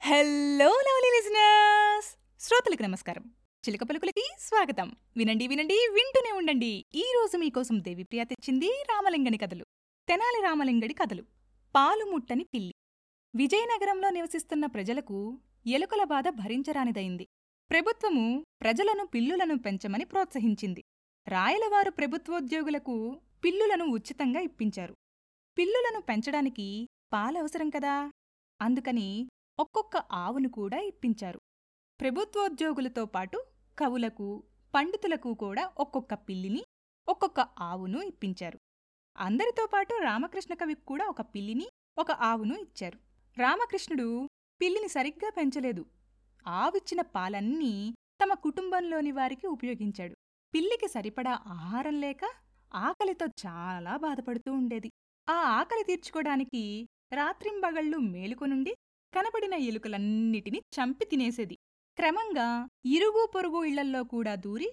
Hello lovely listeners శ్రోతలకు నమస్కారం. చిలక పలుకులకి స్వాగతం. వినండి వినండి వింటూనే ఉండండి. ఈ రోజు మీకోసం దేవిప్రియ తెచ్చింది రామలింగని కథలు. తెనాలి రామలింగడి కథలు. పాలుముట్టని పిల్లి. విజయనగరంలో నివసిస్తున్న ప్రజలకు ఎలుకల బాధ భరించరానిదైంది. ప్రభుత్వము ప్రజలను పిల్లులను పెంచమని ప్రోత్సహించింది. రాయలవారు ప్రభుత్వోద్యోగులకు పిల్లులను ఉచితంగా ఇప్పించారు. పిల్లులను పెంచడానికి పాలవసరం కదా? అందుకని ఒక్కొక్క ఆవును కూడా ఇప్పించారు. ప్రభుత్వోద్యోగులతో పాటు కవులకు పండితులకు కూడా ఒక్కొక్క పిల్లిని ఒక్కొక్క ఆవును ఇప్పించారు. అందరితో పాటు రామకృష్ణ కవికి కూడా ఒక పిల్లిని ఒక ఆవును ఇచ్చారు. రామకృష్ణుడు పిల్లిని సరిగ్గా పెంచలేదు. ఆవిచ్చిన పాలన్నీ తమ కుటుంబంలోని వారికి ఉపయోగించాడు. పిల్లికి సరిపడా ఆహారం లేక ఆకలితో చాలా బాధపడుతూ ఉండేది. ఆ ఆకలి తీర్చుకోడానికి రాత్రింబగళ్ళు మేలుకొనుండి కనబడిన ఎలుకలన్నిటినీ చంపి తినేసేది. క్రమంగా ఇరుగు పొరుగు ఇళ్ళల్లో కూడా దూరి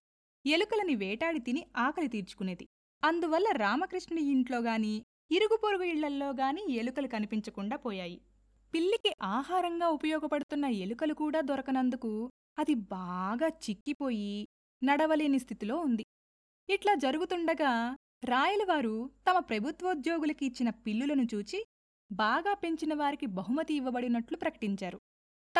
ఎలుకలని వేటాడి తిని ఆకలి తీర్చుకునేది. అందువల్ల రామకృష్ణుడి ఇంట్లోగాని ఇరుగు పొరుగు ఇళ్ళల్లో గాని ఎలుకలు కనిపించకుండా పోయాయి. పిల్లికి ఆహారంగా ఉపయోగపడుతున్న ఎలుకలు కూడా దొరకనందుకు అది బాగా చిక్కిపోయి నడవలేని స్థితిలో ఉంది. ఇట్లా జరుగుతుండగా రాయలవారు తమ ప్రభుత్వోద్యోగులకి ఇచ్చిన పిల్లులను చూచి బాగా పెంచిన వారికి బహుమతి ఇవ్వబడినట్లు ప్రకటించారు.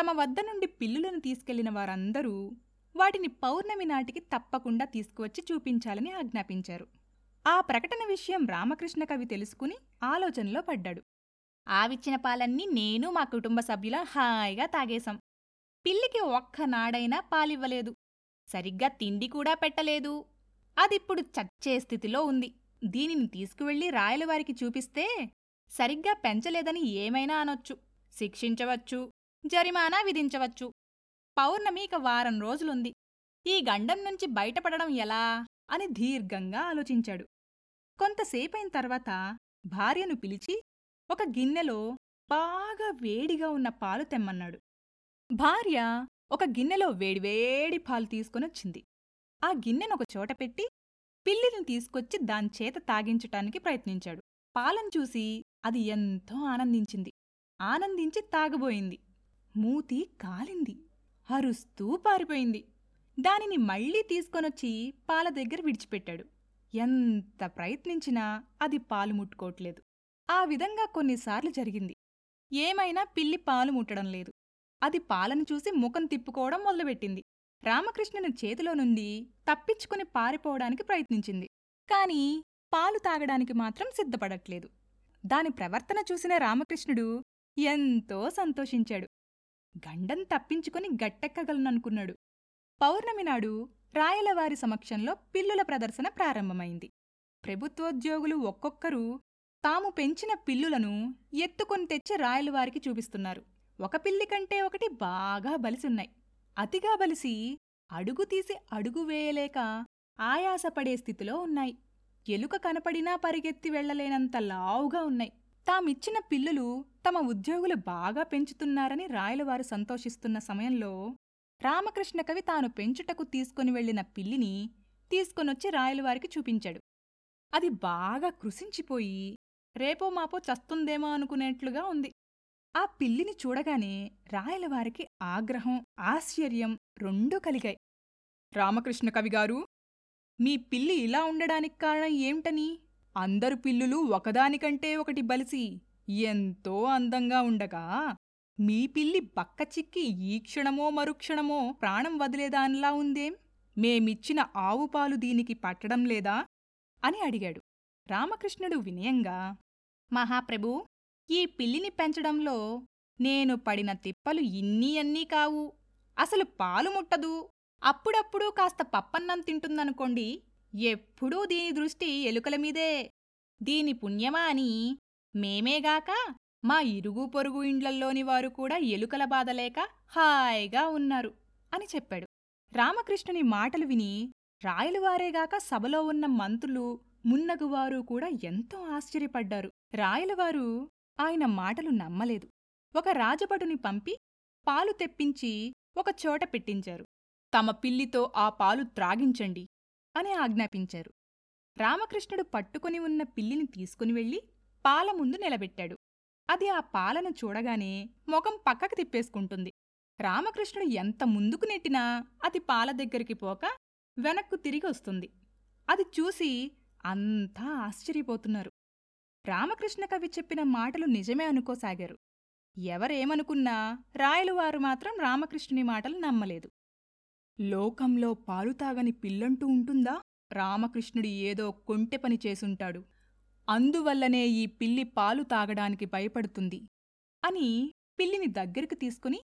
తమ వద్ద నుండి పిల్లులను తీసుకెళ్ళిన వారందరూ వాటిని పౌర్ణమి నాటికి తప్పకుండా తీసుకువచ్చి చూపించాలని ఆజ్ఞాపించారు. ఆ ప్రకటన విషయం రామకృష్ణ కవి తెలుసుకుని ఆలోచనలో పడ్డాడు. ఆవిచ్చిన పాలన్నీ నేను మా కుటుంబ సభ్యుల హాయిగా తాగేశాం. పిల్లికి ఒక్కనాడైనా పాలివ్వలేదు. సరిగ్గా తిండి కూడా పెట్టలేదు. అదిప్పుడు చచ్చే స్థితిలో ఉంది. దీనిని తీసుకువెళ్ళి రాయలవారికి చూపిస్తే సరిగ్గా పెంచలేదని ఏమైనా అనొచ్చు శిక్షించవచ్చు జరిమానా విధించవచ్చు. పౌర్ణమి ఇక వారం రోజులుంది. ఈ గండం నుంచి బయటపడడం ఎలా? అని దీర్ఘంగా ఆలోచించాడు. కొంతసేపైన తర్వాత భార్యను పిలిచి ఒక గిన్నెలో బాగా వేడిగా ఉన్న పాలు తెమ్మన్నాడు. భార్య ఒక గిన్నెలో వేడివేడి పాలు తీసుకొనొచ్చింది ఆ గిన్నెను ఒక చోట పెట్టి పిల్లిని తీసుకొచ్చి దాంచేత తాగించటానికి ప్రయత్నించాడు. పాలను చూసి అది ఎంతో ఆనందించింది. ఆనందించి తాగబోయింది. మూతి కాలింది. అరుస్తూ పారిపోయింది. దానిని మళ్ళీ తీసుకొనొచ్చి పాల దగ్గర విడిచిపెట్టాడు. ఎంత ప్రయత్నించినా అది పాలు ముట్టుకోవట్లేదు. ఆ విధంగా కొన్నిసార్లు జరిగింది. ఏమైనా పిల్లి పాలు ముట్టడం లేదు. అది పాలను చూసి ముఖం తిప్పుకోవడం మొదలుపెట్టింది. రామకృష్ణుని చేతిలో నుండి తప్పించుకుని పారిపోవడానికి ప్రయత్నించింది. కాని పాలు తాగడానికి మాత్రం సిద్ధపడట్లేదు. దాని ప్రవర్తన చూసిన రామకృష్ణుడు ఎంతో సంతోషించాడు. గండం తప్పించుకుని గట్టెక్కగలననుకున్నాడు. పౌర్ణమి నాడు రాయలవారి సమక్షంలో పిల్లుల ప్రదర్శన ప్రారంభమైంది. ప్రభుత్వోద్యోగులు ఒక్కొక్కరు తాము పెంచిన పిల్లులను ఎత్తుకొని తెచ్చి రాయలవారికి చూపిస్తున్నారు. ఒక పిల్లి కంటే ఒకటి బాగా బలిసున్నాయి. అతిగా బలిసి అడుగు తీసి అడుగు వేయలేక ఆయాసపడే స్థితిలో ఉన్నాయి. ఎలుక కనపడినా పరిగెత్తి వెళ్ళలేనంత లావుగా ఉన్నాయి. తామిచ్చిన పిల్లులు తమ ఉద్యోగులు బాగా పెంచుతున్నారని రాయలవారు సంతోషిస్తున్న సమయంలో రామకృష్ణ కవి తాను పెంచుటకు తీసుకుని వెళ్ళిన పిల్లిని తీసుకొనొచ్చి రాయలవారికి చూపించాడు. అది బాగా కృశించిపోయి రేపో మాపో చస్తుందేమో అనుకునేట్లుగా ఉంది. ఆ పిల్లిని చూడగానే రాయలవారికి ఆగ్రహం ఆశ్చర్యం రెండూ కలిగాయి. రామకృష్ణ కవిగారు మీ పిల్లి ఇలా ఉండడానికి కారణం ఏమిటని? అందరు పిల్లులు ఒకదానికంటే ఒకటి బలిసి ఎంతో అందంగా ఉండగా మీ పిల్లి బక్క చిక్కి ఈ క్షణమో మరుక్షణమో ప్రాణం వదిలేదానిలా ఉందేం? మేమిచ్చిన ఆవు పాలు దీనికి పట్టడం లేదా? అని అడిగాడు. రామకృష్ణుడు వినయంగా మహాప్రభూ ఈ పిల్లిని పెంచడంలో నేను పడిన తిప్పలు ఇన్నీ అన్నీ కావు. అసలు పాలు ముట్టదు. అప్పుడప్పుడు కాస్త పప్పన్నం తింటుందనుకోండి ఎప్పుడూ దీని దృష్టి ఎలుకల మీదే. దీని పుణ్యమా అని మేమేగాక మా ఇరుగు పొరుగు ఇండ్లల్లోని వారు కూడా ఎలుకల బాధలేక హాయిగా ఉన్నారు అని చెప్పాడు. రామకృష్ణుని మాటలు విని రాయలవారేగాక సభలో ఉన్న మంత్రులు మున్నగువారు కూడా ఎంతో ఆశ్చర్యపడ్డారు. రాయలవారు ఆయన మాటలు నమ్మలేదు. ఒక రాజభటుని పంపి పాలు తెప్పించి ఒక చోట పెట్టించారు. తమ పిల్లితో ఆ పాలు త్రాగించండి అని ఆజ్ఞాపించారు. రామకృష్ణుడు పట్టుకుని ఉన్న పిల్లిని తీసుకుని వెళ్ళి పాల ముందు నిలబెట్టాడు. అది ఆ పాలను చూడగానే ముఖం పక్కకి తిప్పేసుకుంటుంది. రామకృష్ణుడు ఎంత ముందుకు నెట్టినా అది పాల దగ్గరికి పోక వెనక్కు తిరిగి వస్తుంది. అది చూసి అంతా ఆశ్చర్యపోతున్నారు. రామకృష్ణ కవి చెప్పిన మాటలు నిజమే అనుకోసాగారు. ఎవరేమనుకున్నా రాయలువారు మాత్రం రామకృష్ణుని మాటలు నమ్మలేదు. లోకంలో పాలు తాగని పిల్లంటూ ఉంటుందా? రామకృష్ణుడి ఏదో కొంటె పని చేసుంటాడు. అందువల్లనే ఈ పిల్లి పాలు తాగడానికి భయపడుతుంది అని పిల్లిని దగ్గరికి తీసుకుని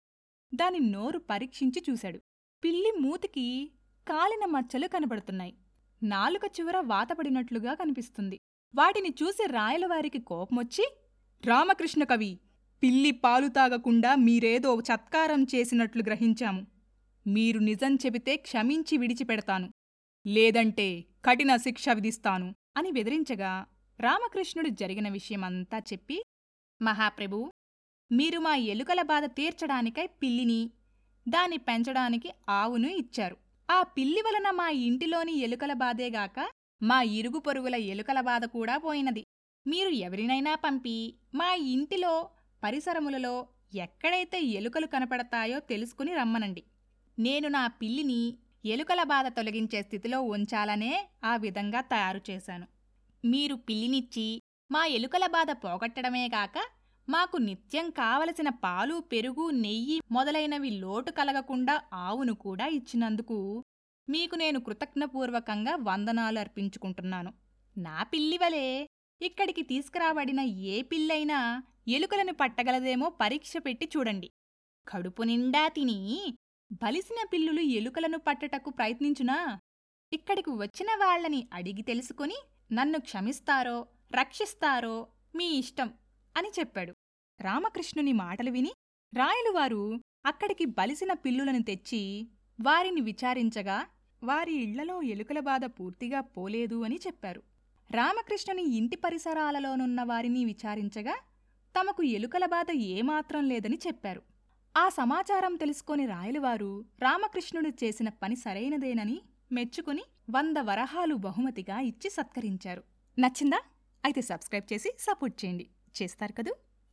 దాని నోరు పరీక్షించి చూశాడు. పిల్లి మూతికి కాలిన మచ్చలు కనబడుతున్నాయి. నాలుక చివర వాతపడినట్లుగా కనిపిస్తుంది. వాటిని చూసి రాయలవారికి కోపమొచ్చి రామకృష్ణ కవి పిల్లి పాలు తాగకుండా మీరేదో చత్కారం చేసినట్లు గ్రహించాము. మీరు నిజం చెబితే క్షమించి విడిచిపెడతాను. లేదంటే కఠిన శిక్ష విధిస్తాను అని బెదిరించగా రామకృష్ణుడు జరిగిన విషయమంతా చెప్పి మహాప్రభు మీరు మా ఎలుకల బాధ తీర్చడానికై పిల్లిని దాన్ని పెంచడానికి ఆవును ఇచ్చారు. ఆ పిల్లి వలన మా ఇంటిలోని ఎలుకల బాధేగాక మా ఇరుగు పొరుగుల ఎలుకల బాధ కూడా పోయినది. మీరు ఎవరినైనా పంపి మా ఇంటిలో పరిసరములలో ఎక్కడైతే ఎలుకలు కనపడతాయో తెలుసుకుని రమ్మనండి. నేను నా పిల్లిని ఎలుకల బాధ తొలగించే స్థితిలో ఉంచాలనే ఆ విధంగా తయారు చేశాను. మీరు పిల్లినిచ్చి మా ఎలుకల బాధ పోగొట్టడమేగాక మాకు నిత్యం కావలసిన పాలు పెరుగు నెయ్యి మొదలైనవి లోటు కలగకుండా ఆవును కూడా ఇచ్చినందుకు మీకు నేను కృతజ్ఞపూర్వకంగా వందనాలు అర్పించుకుంటున్నాను. నా పిల్లివలే ఇక్కడికి తీసుకురాబడిన ఏ పిల్లైనా ఎలుకలను పట్టగలదేమో పరీక్ష పెట్టి చూడండి. కడుపు నిండా తిని బలిసిన పిల్లులు ఎలుకలను పట్టటకు ప్రయత్నించునా? ఇక్కడికి వచ్చిన వాళ్ళని అడిగి తెలుసుకుని నన్ను క్షమిస్తారో రక్షిస్తారో మీ ఇష్టం అని చెప్పాడు. రామకృష్ణుని మాటలు విని రాయలువారు అక్కడికి బలిసిన పిల్లులను తెచ్చి వారిని విచారించగా వారి ఇళ్ళలో ఎలుకల బాధ పూర్తిగా పోలేదు అని చెప్పారు. రామకృష్ణుని ఇంటి పరిసరాలలోనున్న వారిని విచారించగా తమకు ఎలుకల బాధ ఏమాత్రం లేదని చెప్పారు. ఆ సమాచారం తెలుసుకొని రాయలువారు రామకృష్ణుడు చేసిన పని సరైనదేనని మెచ్చుకుని వంద వరహాలు బహుమతిగా ఇచ్చి సత్కరించారు. నచ్చిందా? అయితే సబ్స్క్రైబ్ చేసి సపోర్ట్ చేయండి. చేస్తారు కదూ?